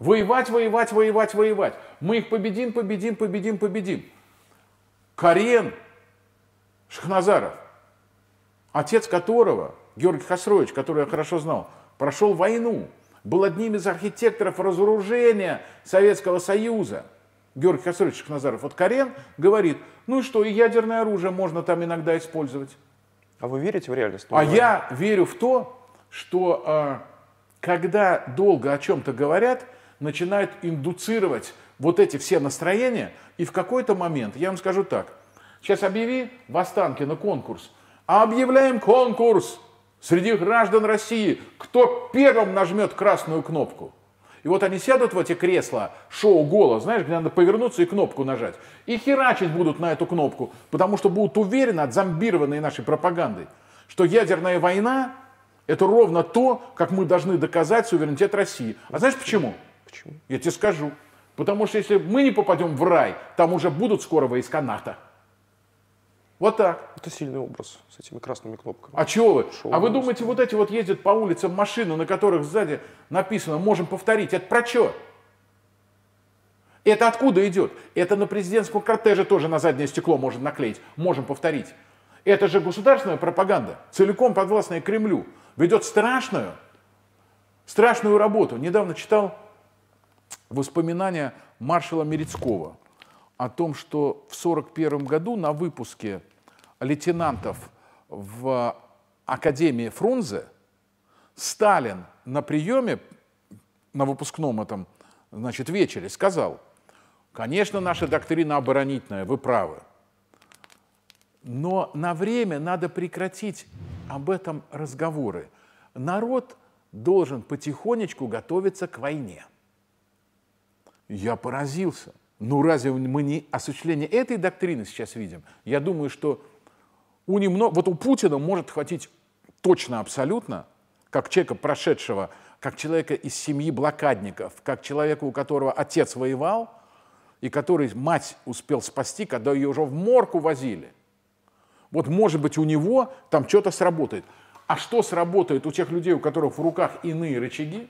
[SPEAKER 1] Воевать, воевать, воевать, воевать. Мы их победим, победим, победим, победим. Карен Шахназаров, отец которого, Георгий Хасрович, который я хорошо знал, прошел войну, был одним из архитекторов разоружения Советского Союза. Георгий Хасрович Шахназаров. Вот Карен говорит, ну и что, и ядерное оружие можно там иногда использовать.
[SPEAKER 2] А вы верите в реальность?
[SPEAKER 1] А я верю в то, что э, когда долго о чем-то говорят, начинают индуцировать вот эти все настроения, и в какой-то момент, я вам скажу так, сейчас объяви в Останкино конкурс, а объявляем конкурс среди граждан России, кто первым нажмет красную кнопку. И вот они сядут в эти кресла, шоу «Голос», знаешь, где надо повернуться и кнопку нажать. И херачить будут на эту кнопку, потому что будут уверены, отзомбированные нашей пропагандой, что ядерная война – это ровно то, как мы должны доказать суверенитет России. А знаешь почему?
[SPEAKER 2] Почему?
[SPEAKER 1] Я тебе скажу. Потому что если мы не попадем в рай, там уже будут скоро войска НАТО. Вот так.
[SPEAKER 2] Это сильный образ с этими красными кнопками.
[SPEAKER 1] А чего вы?
[SPEAKER 2] Шоу
[SPEAKER 1] а вы думаете, вот эти вот ездят по улицам машины, на которых сзади написано «можем повторить». Это про что? Это откуда идет? Это на президентском кортеже тоже на заднее стекло можно наклеить. Можем повторить. Это же государственная пропаганда, целиком подвластная Кремлю. Ведет страшную, страшную работу. Недавно читал воспоминания маршала Мерецкого о том, что в 1941 году на выпуске лейтенантов в Академии Фрунзе Сталин на приеме, на выпускном этом значит, вечере сказал, конечно, наша доктрина оборонительная, вы правы, но на время надо прекратить об этом разговоры. Народ должен потихонечку готовиться к войне. Я поразился. Ну разве мы не осуществление этой доктрины сейчас видим? Я думаю, что у немного, вот у Путина может хватить точно абсолютно, как человека прошедшего, как человека из семьи блокадников, как человека, у которого отец воевал, и который мать успел спасти, когда ее уже в морг увозили. Вот может быть у него там что-то сработает. А что сработает у тех людей, у которых в руках иные рычаги?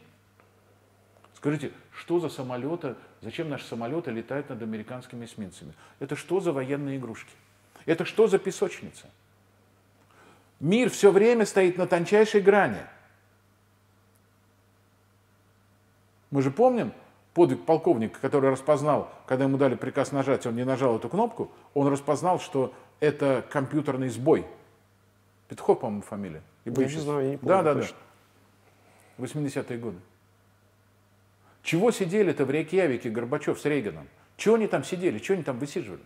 [SPEAKER 1] Скажите, что за самолеты, зачем наши самолеты летают над американскими эсминцами? Это что за военные игрушки? Это что за песочница? Мир все время стоит на тончайшей грани. Мы же помним подвиг полковника, который распознал, когда ему дали приказ нажать, он не нажал эту кнопку, он распознал, что это компьютерный сбой. Петухов, по-моему, фамилия. И
[SPEAKER 2] Я не знаю, я не помню
[SPEAKER 1] Да, да, да.
[SPEAKER 2] точно.
[SPEAKER 1] 80-е годы. Чего сидели-то в Рейкьявике Горбачев с Рейганом? Чего они там сидели? Чего они там высиживали?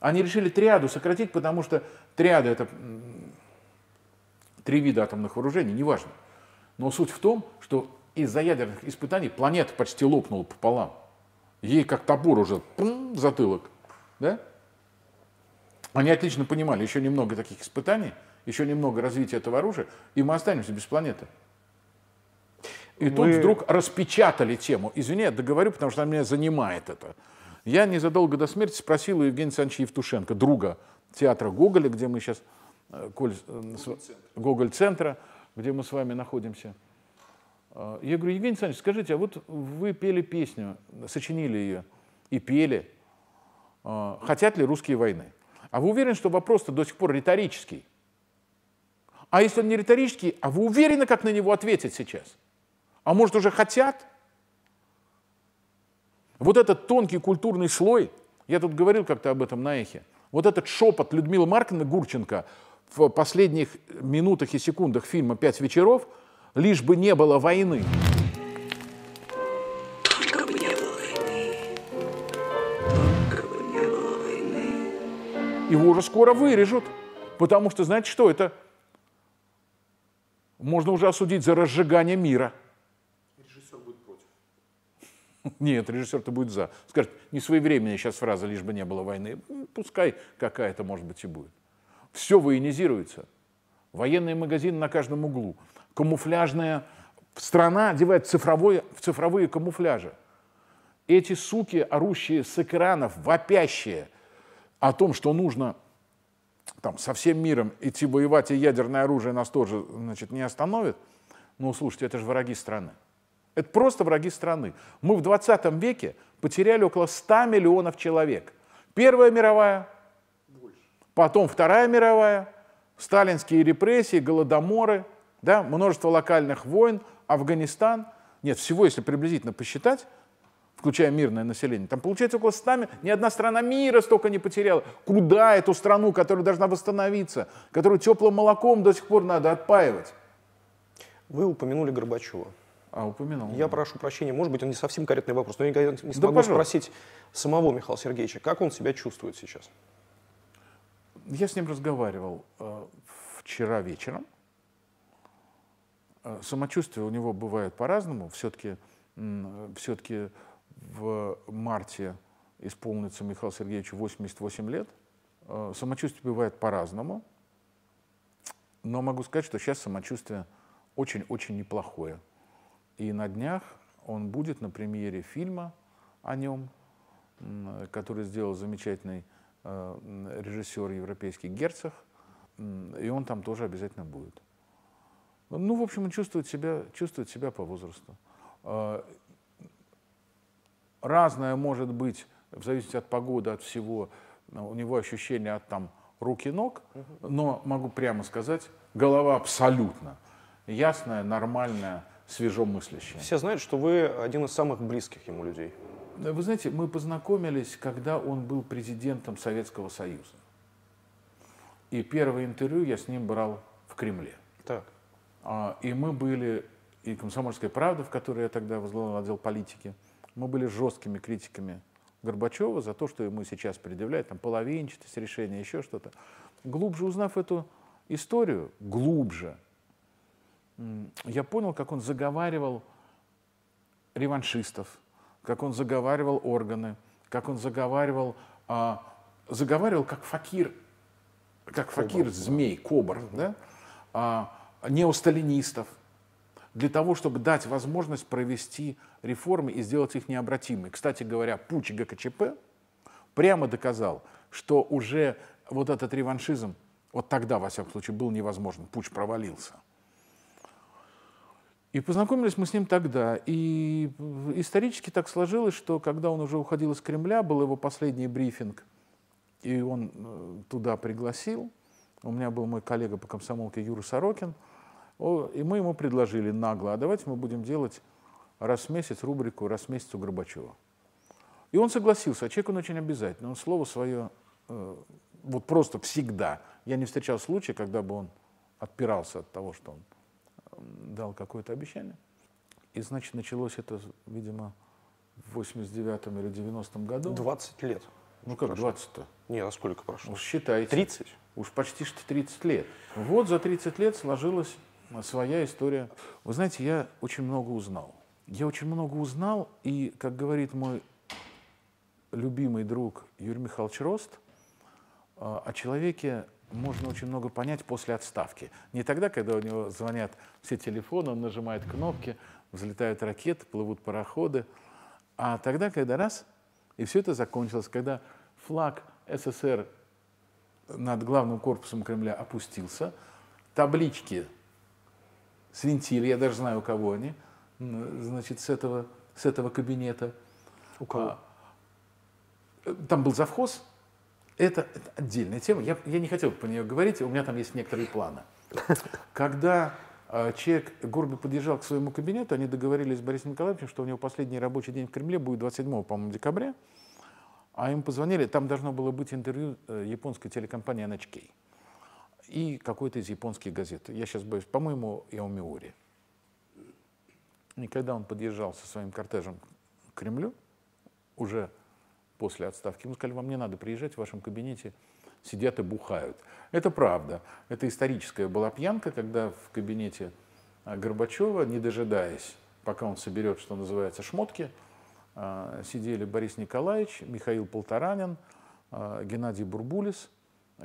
[SPEAKER 1] Они решили триаду сократить, потому что триада это три вида атомных вооружений, неважно. Но суть в том, что из-за ядерных испытаний планета почти лопнула пополам. Ей как топор уже пум, затылок. Да? Они отлично понимали, еще немного таких испытаний, еще немного развития этого оружия, и мы останемся без планеты. И тут
[SPEAKER 2] Вы-
[SPEAKER 1] вдруг распечатали тему. Извини, я договорю, потому что она меня занимает это. Я незадолго до смерти спросил у Евгения Александровича Евтушенко, друга театра Гоголя, где мы сейчас, э, Коль, э, Гоголь-центра, где мы с вами находимся. А, я говорю, Евгений Александрович, скажите, а вот вы пели песню, сочинили ее и пели, хотят ли русские войны? А вы уверены, что вопрос-то до сих пор риторический? А если он не риторический, а вы уверены, как на него ответить сейчас? А может, уже хотят? Вот этот тонкий культурный слой, я тут говорил как-то об этом на эхе, вот этот шепот Людмилы Маркина Гурченко в последних минутах и секундах фильма «Пять вечеров», лишь бы не было войны. Его уже скоро вырежут, потому что, знаете что, это можно уже осудить за разжигание мира. Нет, режиссер-то будет за. Скажет, не своевременная сейчас фраза, лишь бы не было войны. Пускай какая-то, может быть, и будет. Все военизируется. Военные магазины на каждом углу. Камуфляжная страна одевает цифровое, в цифровые камуфляжи. Эти суки, орущие с экранов, вопящие о том, что нужно там, со всем миром идти воевать, и ядерное оружие нас тоже значит, не остановит, ну, слушайте, это же враги страны. Это просто враги страны. Мы в 20 веке потеряли около 100 миллионов человек. Первая мировая, потом Вторая мировая, сталинские репрессии, голодоморы, да, множество локальных войн, Афганистан. Нет, всего, если приблизительно посчитать, включая мирное население. Там получается около 100, ни одна страна мира столько не потеряла. Куда эту страну, которая должна восстановиться, которую теплым молоком до сих пор надо отпаивать?
[SPEAKER 2] Вы упомянули Горбачева.
[SPEAKER 1] А, упомянул.
[SPEAKER 2] Я прошу прощения, может быть, он не совсем корректный вопрос, но я не смогу да, спросить самого Михаила Сергеевича, как он себя чувствует сейчас?
[SPEAKER 1] Я с ним разговаривал э, вчера вечером. Э, самочувствие у него бывает по-разному. Все-таки все-таки в марте исполнится Михаилу Сергеевичу 88 лет. Э, самочувствие бывает по-разному. Но могу сказать, что сейчас самочувствие очень-очень неплохое. И на днях он будет на премьере фильма о нем, который сделал замечательный э, режиссер европейский Герцог, и он там тоже обязательно будет. Ну, в общем, он чувствует себя, чувствует себя по возрасту. Э, разное может быть, в зависимости от погоды, от всего, у него ощущение от там рук и ног, но могу прямо сказать, голова абсолютно ясная, нормальная, свежо мыслящая.
[SPEAKER 2] Все знают, что вы один из самых близких ему людей.
[SPEAKER 1] Вы знаете, мы познакомились, когда он был президентом Советского Союза. И первое интервью я с ним брал в Кремле.
[SPEAKER 2] Так.
[SPEAKER 1] А, и мы были, и «Комсомольская правда», в которой я тогда возглавлял отдел политики, мы были жесткими критиками Горбачева за то, что ему сейчас предъявляют, там, половинчатость решения, еще что-то. Глубже узнав эту историю, глубже, я понял, как он заговаривал реваншистов, как он заговаривал органы, как он заговаривал, а, заговаривал как факир, как факир змей, кобр, да? а, неосталинистов, для того, чтобы дать возможность провести реформы и сделать их необратимыми. Кстати говоря, путь ГКЧП прямо доказал, что уже вот этот реваншизм, вот тогда, во всяком случае, был невозможен, путь провалился. И познакомились мы с ним тогда. И исторически так сложилось, что когда он уже уходил из Кремля, был его последний брифинг, и он э, туда пригласил. У меня был мой коллега по комсомолке Юра Сорокин. И мы ему предложили нагло, а давайте мы будем делать раз в месяц рубрику «Раз в месяц у Горбачева». И он согласился, а человек он очень обязательный. Он слово свое э, вот просто всегда. Я не встречал случая, когда бы он отпирался от того, что он дал какое-то обещание. И, значит, началось это, видимо, в 89-м или 90-м году.
[SPEAKER 2] 20 лет.
[SPEAKER 1] Ну как 20-то?
[SPEAKER 2] Нет, а сколько прошло?
[SPEAKER 1] Уж считайте.
[SPEAKER 2] 30?
[SPEAKER 1] Уж почти что 30 лет. Вот за 30 лет сложилась своя история. Вы знаете, я очень много узнал. Я очень много узнал, и, как говорит мой любимый друг Юрий Михайлович Рост, а, о человеке можно очень много понять после отставки. Не тогда, когда у него звонят все телефоны, он нажимает кнопки, взлетают ракеты, плывут пароходы, а тогда, когда раз, и все это закончилось, когда флаг СССР над главным корпусом Кремля опустился, таблички свинтили, я даже знаю, у кого они, значит, с этого, с этого кабинета.
[SPEAKER 2] У кого?
[SPEAKER 1] А, э, Там был завхоз, это, это отдельная тема, я, я не хотел по нее говорить, у меня там есть некоторые планы. Когда э, человек, Горби подъезжал к своему кабинету, они договорились с Борисом Николаевичем, что у него последний рабочий день в Кремле будет 27, по-моему, декабря, а им позвонили, там должно было быть интервью э, японской телекомпании NHK и какой-то из японских газет. Я сейчас боюсь, по-моему, Яомиури. И когда он подъезжал со своим кортежем к Кремлю, уже после отставки, ему сказали, вам не надо приезжать, в вашем кабинете сидят и бухают. Это правда. Это историческая была пьянка, когда в кабинете а, Горбачева, не дожидаясь, пока он соберет, что называется, шмотки, а, сидели Борис Николаевич, Михаил Полторанин, а, Геннадий Бурбулис,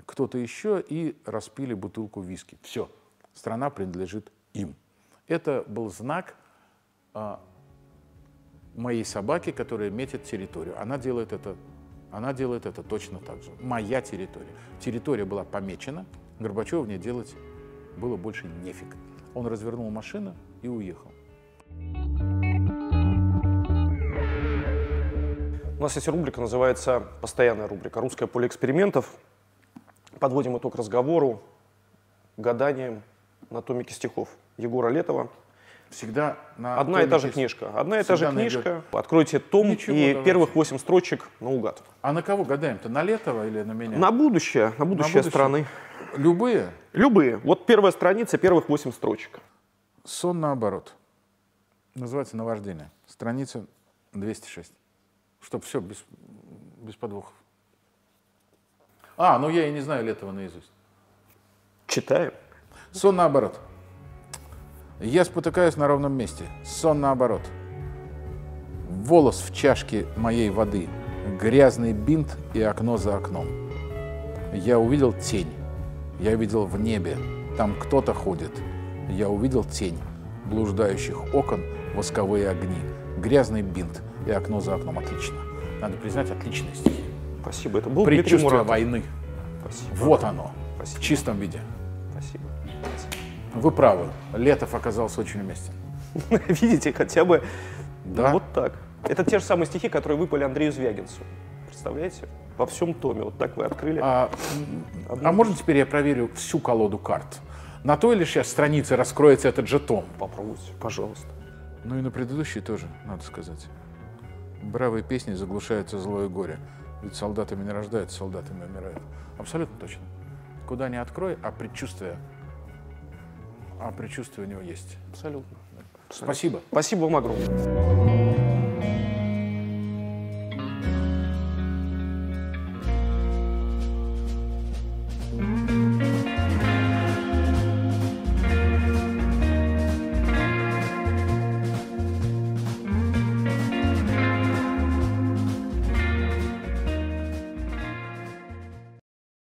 [SPEAKER 1] кто-то еще, и распили бутылку виски. Все, страна принадлежит им. Это был знак моей собаки, которая метит территорию. Она делает это, она делает это точно так же. Моя территория. Территория была помечена, Горбачев в ней делать было больше нефиг. Он развернул машину и уехал.
[SPEAKER 2] У нас есть рубрика, называется постоянная рубрика «Русское поле экспериментов». Подводим итог разговору гаданием на томике стихов Егора Летова.
[SPEAKER 1] Всегда на
[SPEAKER 2] Одна и та же книжка. Одна и та же книжка. Откройте том
[SPEAKER 1] Ничего,
[SPEAKER 2] и
[SPEAKER 1] давайте.
[SPEAKER 2] первых восемь строчек наугад.
[SPEAKER 1] А на кого гадаем-то? На Летова или на меня?
[SPEAKER 2] На будущее, на будущее
[SPEAKER 1] будущее.
[SPEAKER 2] страны.
[SPEAKER 1] Любые.
[SPEAKER 2] Любые. Вот первая страница, первых восемь строчек.
[SPEAKER 1] Сон наоборот. Называется «Наваждение». Страница 206. Чтоб все без, без подвохов. А, ну я и не знаю Летова наизусть.
[SPEAKER 2] Читаем.
[SPEAKER 1] Сон наоборот. Я спотыкаюсь на ровном месте. Сон наоборот. Волос в чашке моей воды. Грязный бинт и окно за окном. Я увидел тень. Я видел в небе. Там кто-то ходит. Я увидел тень. Блуждающих окон, восковые огни. Грязный бинт и окно за окном. Отлично. Надо признать, отличные стихи.
[SPEAKER 2] Спасибо. Это был
[SPEAKER 1] Предчувствие войны.
[SPEAKER 2] Спасибо.
[SPEAKER 1] Вот оно.
[SPEAKER 2] Спасибо.
[SPEAKER 1] В чистом виде. Вы правы. Летов оказался очень уместен.
[SPEAKER 2] Видите, хотя бы
[SPEAKER 1] Да.
[SPEAKER 2] вот так. Это те же самые стихи, которые выпали Андрею Звягинцу. Представляете? Во всем томе. Вот так вы открыли.
[SPEAKER 1] А, а можно теперь я проверю всю колоду карт? На той ли сейчас странице раскроется этот же том?
[SPEAKER 2] Попробуйте, пожалуйста.
[SPEAKER 1] Ну и на предыдущей тоже, надо сказать. Бравые песни заглушаются злое горе. Ведь солдатами не рождаются, солдатами умирают. Абсолютно точно. Куда ни открой, а предчувствие, а предчувствие у него есть.
[SPEAKER 2] Абсолютно.
[SPEAKER 1] Спасибо.
[SPEAKER 2] Спасибо вам огромное.